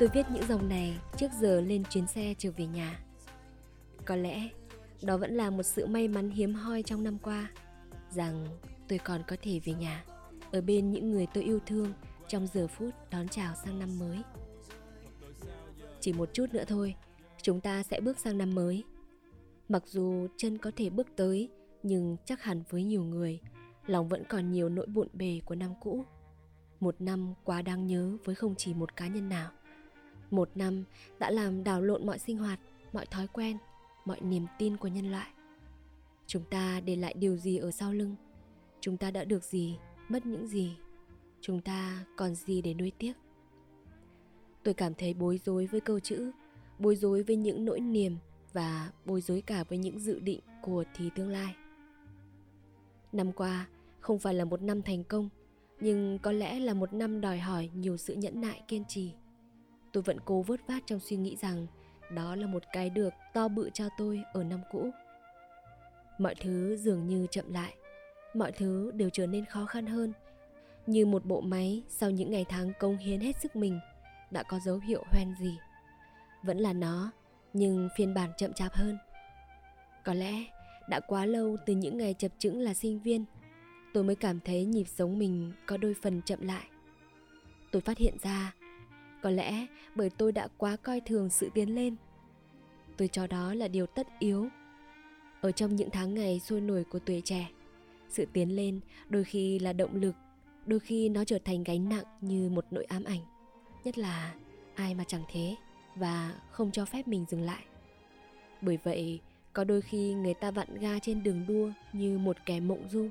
Tôi viết những dòng này trước giờ lên chuyến xe trở về nhà. Có lẽ đó vẫn là một sự may mắn hiếm hoi trong năm qua rằng tôi còn có thể về nhà ở bên những người tôi yêu thương trong giờ phút đón chào sang năm mới. Chỉ một chút nữa thôi, chúng ta sẽ bước sang năm mới. Mặc dù chân có thể bước tới, nhưng chắc hẳn với nhiều người, lòng vẫn còn nhiều nỗi bộn bề của năm cũ. Một năm quá đáng nhớ với không chỉ một cá nhân nào. Một năm đã làm đảo lộn mọi sinh hoạt, mọi thói quen, mọi niềm tin của nhân loại. Chúng ta để lại điều gì ở sau lưng? Chúng ta đã được gì, mất những gì? Chúng ta còn gì để nuối tiếc? Tôi cảm thấy bối rối với câu chữ, bối rối với những nỗi niềm và bối rối cả với những dự định của thì tương lai. Năm qua không phải là một năm thành công, nhưng có lẽ là một năm đòi hỏi nhiều sự nhẫn nại kiên trì. Tôi vẫn cố vớt vát trong suy nghĩ rằng đó là một cái được to bự cho tôi ở năm cũ. Mọi thứ dường như chậm lại, mọi thứ đều trở nên khó khăn hơn, như một bộ máy sau những ngày tháng công hiến hết sức mình đã có dấu hiệu hoen gì. Vẫn là nó, nhưng phiên bản chậm chạp hơn. Có lẽ đã quá lâu từ những ngày chập chững là sinh viên, tôi mới cảm thấy nhịp sống mình có đôi phần chậm lại. Tôi phát hiện ra, có lẽ bởi tôi đã quá coi thường sự tiến lên. Tôi cho đó là điều tất yếu. Ở trong những tháng ngày sôi nổi của tuổi trẻ, sự tiến lên đôi khi là động lực, đôi khi nó trở thành gánh nặng như một nỗi ám ảnh. Nhất là ai mà chẳng thế và không cho phép mình dừng lại. Bởi vậy, có đôi khi người ta vặn ga trên đường đua như một kẻ mộng du,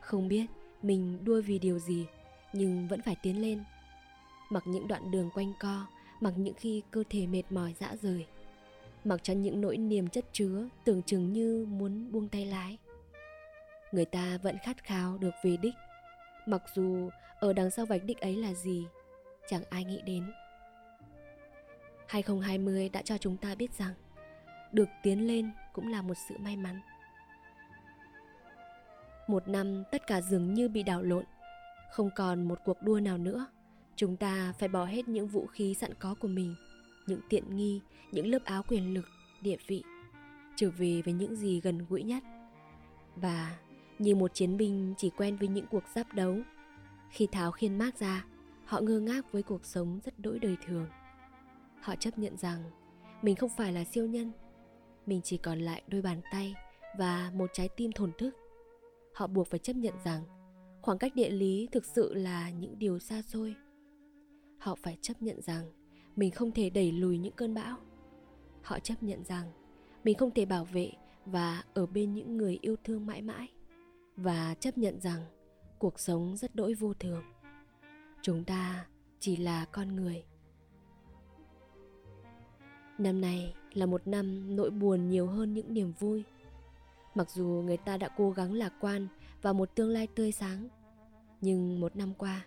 không biết mình đua vì điều gì nhưng vẫn phải tiến lên. Mặc những đoạn đường quanh co, mặc những khi cơ thể mệt mỏi dã rời, mặc cho những nỗi niềm chất chứa tưởng chừng như muốn buông tay lái. Người ta vẫn khát khao được về đích, mặc dù ở đằng sau vạch đích ấy là gì, chẳng ai nghĩ đến. 2020 đã cho chúng ta biết rằng được tiến lên cũng là một sự may mắn. Một năm tất cả dường như bị đảo lộn, không còn một cuộc đua nào nữa. Chúng ta phải bỏ hết những vũ khí sẵn có của mình, những tiện nghi, những lớp áo quyền lực, địa vị, trở về với những gì gần gũi nhất. Và như một chiến binh chỉ quen với những cuộc giáp đấu, khi tháo khiên mác ra, họ ngơ ngác với cuộc sống rất đỗi đời thường. Họ chấp nhận rằng mình không phải là siêu nhân, mình chỉ còn lại đôi bàn tay và một trái tim thổn thức. Họ buộc phải chấp nhận rằng khoảng cách địa lý thực sự là những điều xa xôi. Họ phải chấp nhận rằng mình không thể đẩy lùi những cơn bão. Họ chấp nhận rằng mình không thể bảo vệ và ở bên những người yêu thương mãi mãi và chấp nhận rằng cuộc sống rất đỗi vô thường. Chúng ta chỉ là con người Năm nay là một năm nỗi buồn nhiều hơn những niềm vui. Mặc dù người ta đã cố gắng lạc quan vào một tương lai tươi sáng, nhưng một năm qua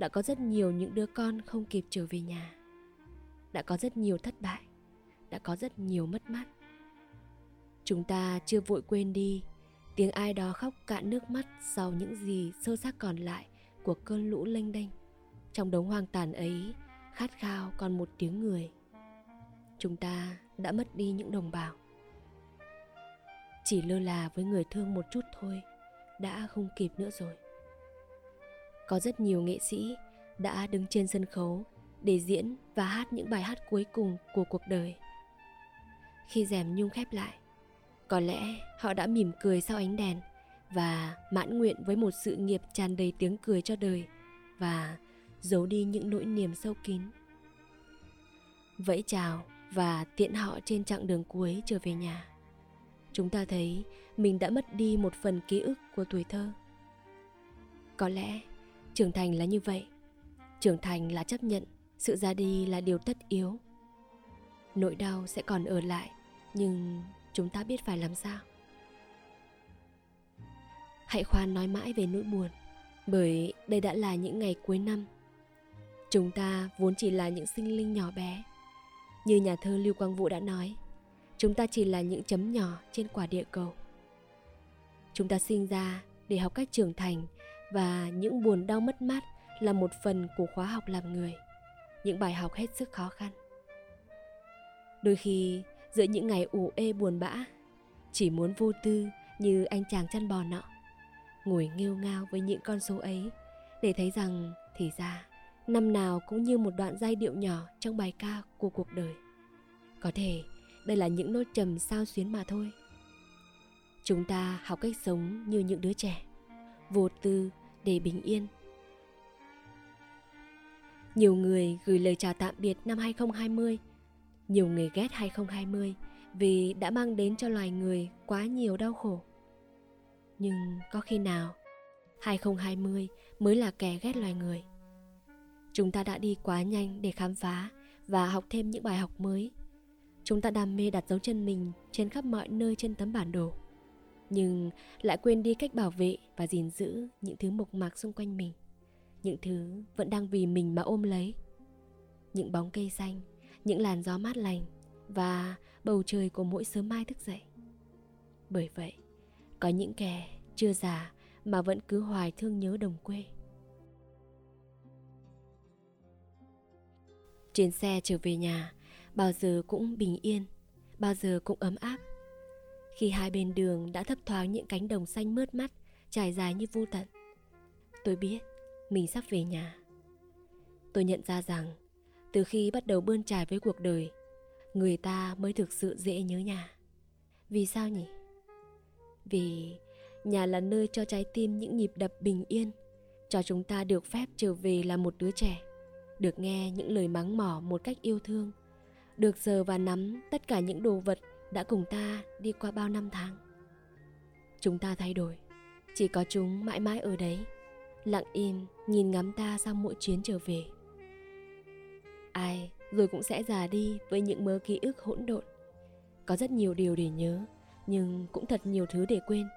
đã có rất nhiều những đứa con không kịp trở về nhà. Đã có rất nhiều thất bại, đã có rất nhiều mất mát. Chúng ta chưa vội quên đi tiếng ai đó khóc cạn nước mắt sau những gì sơ xác còn lại của cơn lũ lênh đênh. Trong đống hoang tàn ấy, khát khao còn một tiếng người chúng ta đã mất đi những đồng bào chỉ lơ là với người thương một chút thôi đã không kịp nữa rồi có rất nhiều nghệ sĩ đã đứng trên sân khấu để diễn và hát những bài hát cuối cùng của cuộc đời khi rèm nhung khép lại, có lẽ họ đã mỉm cười sau ánh đèn và mãn nguyện với một sự nghiệp tràn đầy tiếng cười cho đời và giấu đi những nỗi niềm sâu kín vẫy chào và tiện họ trên chặng đường cuối trở về nhà. Chúng ta thấy mình đã mất đi một phần ký ức của tuổi thơ. Có lẽ trưởng thành là như vậy. Trưởng thành là chấp nhận sự ra đi là điều tất yếu. Nỗi đau sẽ còn ở lại, nhưng chúng ta biết phải làm sao. Hãy khoan nói mãi về nỗi buồn, bởi đây đã là những ngày cuối năm. Chúng ta vốn chỉ là những sinh linh nhỏ bé như nhà thơ Lưu Quang Vũ đã nói, chúng ta chỉ là những chấm nhỏ trên quả địa cầu. Chúng ta sinh ra để học cách trưởng thành và những buồn đau mất mát là một phần của khóa học làm người. những bài học hết sức khó khăn. Đôi khi, giữa những ngày ủ ê buồn bã, chỉ muốn vô tư như anh chàng chăn bò nọ, ngồi nghêu ngao với những con số ấy để thấy rằng thì ra năm nào cũng như một đoạn giai điệu nhỏ trong bài ca của cuộc đời. Có thể đây là những nốt trầm sao xuyến mà thôi. Chúng ta học cách sống như những đứa trẻ, vô tư để bình yên. Nhiều người gửi lời chào tạm biệt năm 2020, nhiều người ghét 2020 vì đã mang đến cho loài người quá nhiều đau khổ. Nhưng có khi nào 2020 mới là kẻ ghét loài người? Chúng ta đã đi quá nhanh để khám phá và học thêm những bài học mới. Chúng ta đam mê đặt dấu chân mình trên khắp mọi nơi trên tấm bản đồ nhưng lại quên đi cách bảo vệ và gìn giữ những thứ mộc mạc xung quanh mình. Những thứ vẫn đang vì mình mà ôm lấy. Những bóng cây xanh, những làn gió mát lành và bầu trời của mỗi sớm mai thức dậy. Bởi vậy, có những kẻ chưa già mà vẫn cứ hoài thương nhớ đồng quê. Trên xe trở về nhà, bao giờ cũng bình yên, bao giờ cũng ấm áp khi hai bên đường đã thấp thoáng những cánh đồng xanh mướt mắt, trải dài như vô tận. Tôi biết, mình sắp về nhà. Tôi nhận ra rằng, từ khi bắt đầu bươn trải với cuộc đời, người ta mới thực sự dễ nhớ nhà. Vì sao nhỉ? Vì nhà là nơi cho trái tim những nhịp đập bình yên, cho chúng ta được phép trở về là một đứa trẻ, được nghe những lời mắng mỏ một cách yêu thương, được sờ và nắm tất cả những đồ vật đã cùng ta đi qua bao năm tháng. Chúng ta thay đổi, chỉ có chúng mãi mãi ở đấy, lặng im nhìn ngắm ta sau mỗi chuyến trở về. Ai rồi cũng sẽ già đi với những mớ ký ức hỗn độn. Có rất nhiều điều để nhớ, nhưng cũng thật nhiều thứ để quên.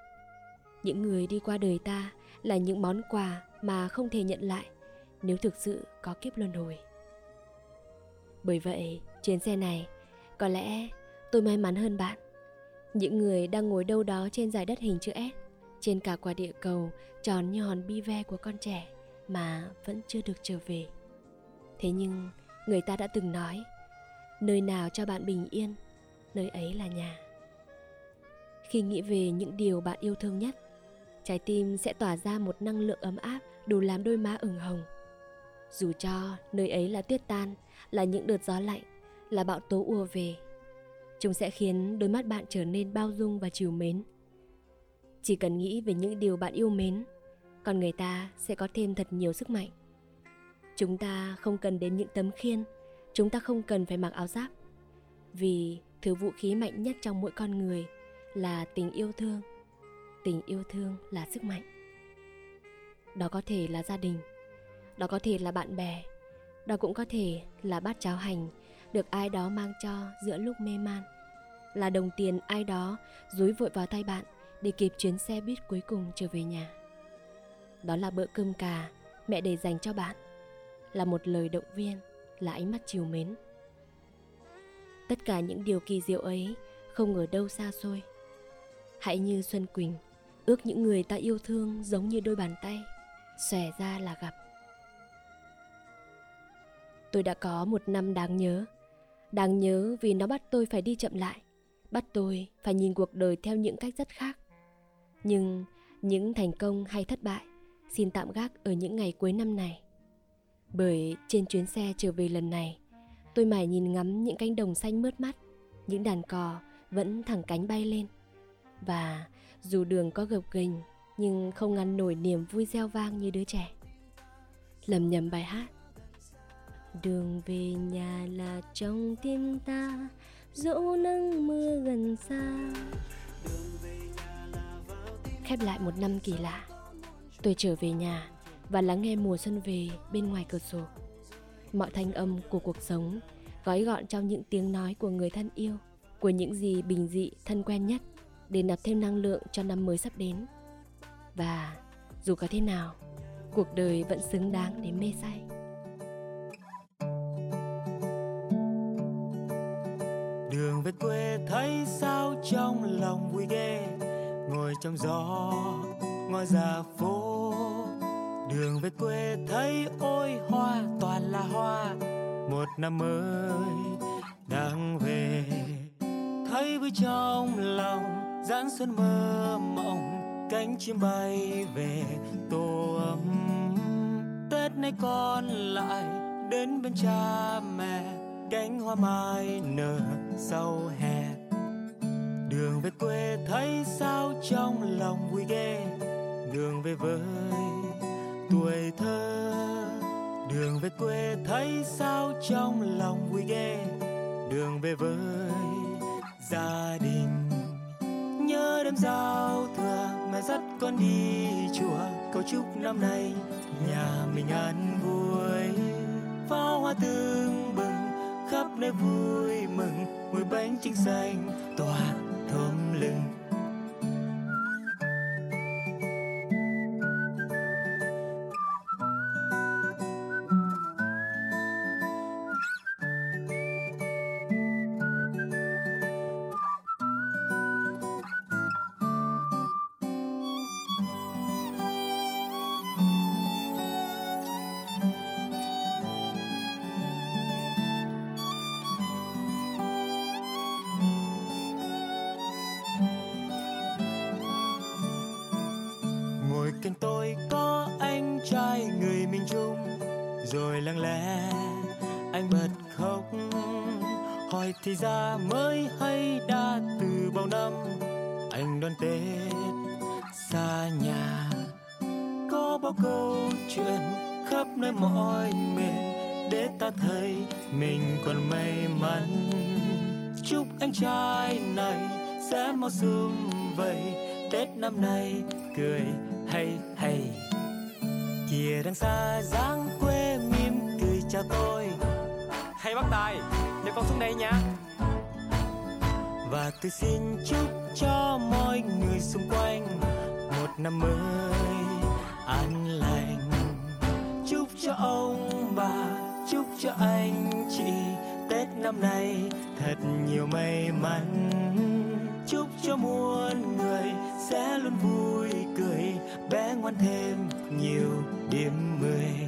Những người đi qua đời ta là những món quà mà không thể nhận lại nếu thực sự có kiếp luân hồi. Bởi vậy chuyến xe này, có lẽ tôi may mắn hơn bạn. Những người đang ngồi đâu đó trên giải đất hình chữ S, trên cả quả địa cầu, tròn như hòn bi ve của con trẻ mà vẫn chưa được trở về. Thế nhưng, người ta đã từng nói, nơi nào cho bạn bình yên, nơi ấy là nhà. Khi nghĩ về những điều bạn yêu thương nhất, trái tim sẽ tỏa ra một năng lượng ấm áp đủ làm đôi má ửng hồng. Dù cho nơi ấy là tuyết tan, là những đợt gió lạnh, là bão tố ùa về chúng sẽ khiến đôi mắt bạn trở nên bao dung và chiều mến. Chỉ cần nghĩ về những điều bạn yêu mến, con người ta sẽ có thêm thật nhiều sức mạnh. Chúng ta không cần đến những tấm khiên, chúng ta không cần phải mặc áo giáp, vì thứ vũ khí mạnh nhất trong mỗi con người là tình yêu thương. Tình yêu thương là sức mạnh. Đó có thể là gia đình, đó có thể là bạn bè, đó cũng có thể là bát cháo hành được ai đó mang cho giữa lúc mê man là đồng tiền ai đó dúi vội vào tay bạn để kịp chuyến xe buýt cuối cùng trở về nhà. Đó là bữa cơm cà mẹ để dành cho bạn, là một lời động viên, là ánh mắt chiều mến. Tất cả những điều kỳ diệu ấy không ở đâu xa xôi. Hãy như xuân quỳnh, ước những người ta yêu thương giống như đôi bàn tay, xòe ra là gặp. Tôi đã có một năm đáng nhớ đáng nhớ vì nó bắt tôi phải đi chậm lại bắt tôi phải nhìn cuộc đời theo những cách rất khác. Nhưng những thành công hay thất bại xin tạm gác ở những ngày cuối năm này. Bởi trên chuyến xe trở về lần này, tôi mải nhìn ngắm những cánh đồng xanh mướt mắt, những đàn cò vẫn thẳng cánh bay lên. Và dù đường có gập ghềnh, nhưng không ngăn nổi niềm vui reo vang như đứa trẻ. Lầm nhầm bài hát. Đường về nhà là trong tim ta dẫu nắng mưa gần xa. Khép lại một năm kỳ lạ. Tôi trở về nhà và lắng nghe mùa xuân về bên ngoài cửa sổ. Mọi thanh âm của cuộc sống, gói gọn trong những tiếng nói của người thân yêu, của những gì bình dị, thân quen nhất, để nạp thêm năng lượng cho năm mới sắp đến. Và dù có thế nào, cuộc đời vẫn xứng đáng để mê say. Đường về quê thấy sao trong lòng vui ghê. Ngồi trong gió ngồi ra phố. Đường về quê thấy ôi hoa, toàn là hoa. Một năm mới đang về, thấy vui trong lòng giãn xuân mơ mộng. Cánh chim bay về tổ ấm. Tết nay con lại đến bên cha mẹ cánh hoa mai nở sau hè. Đường về quê thấy sao trong lòng vui ghê. Đường về với tuổi thơ. Đường về quê thấy sao trong lòng vui ghê. Đường về với gia đình. Nhớ đêm giao thừa mẹ dắt con đi chùa. Cầu chúc năm nay nhà mình an vui. Pháo hoa tương bừng khắp nơi vui mừng mùi bánh trưng xanh tỏa thơm lừng rồi lặng lẽ, anh bật khóc. Hỏi thì ra mới hay đã từ bao năm, anh đón tết xa nhà. Có bao câu chuyện khắp nơi mọi miền, để ta thấy mình còn may mắn. Chúc anh trai này sẽ mau sum vầy, tết năm nay cười hay hay. Kia đang xa dáng quê cho tôi. Hay bác tài để con xuống đây nha. Và tôi xin chúc cho mọi người xung quanh một năm mới an lành. Chúc cho ông bà, chúc cho anh chị tết năm nay thật nhiều may mắn. Chúc cho muôn người sẽ luôn vui cười, bé ngoan thêm nhiều điểm mười.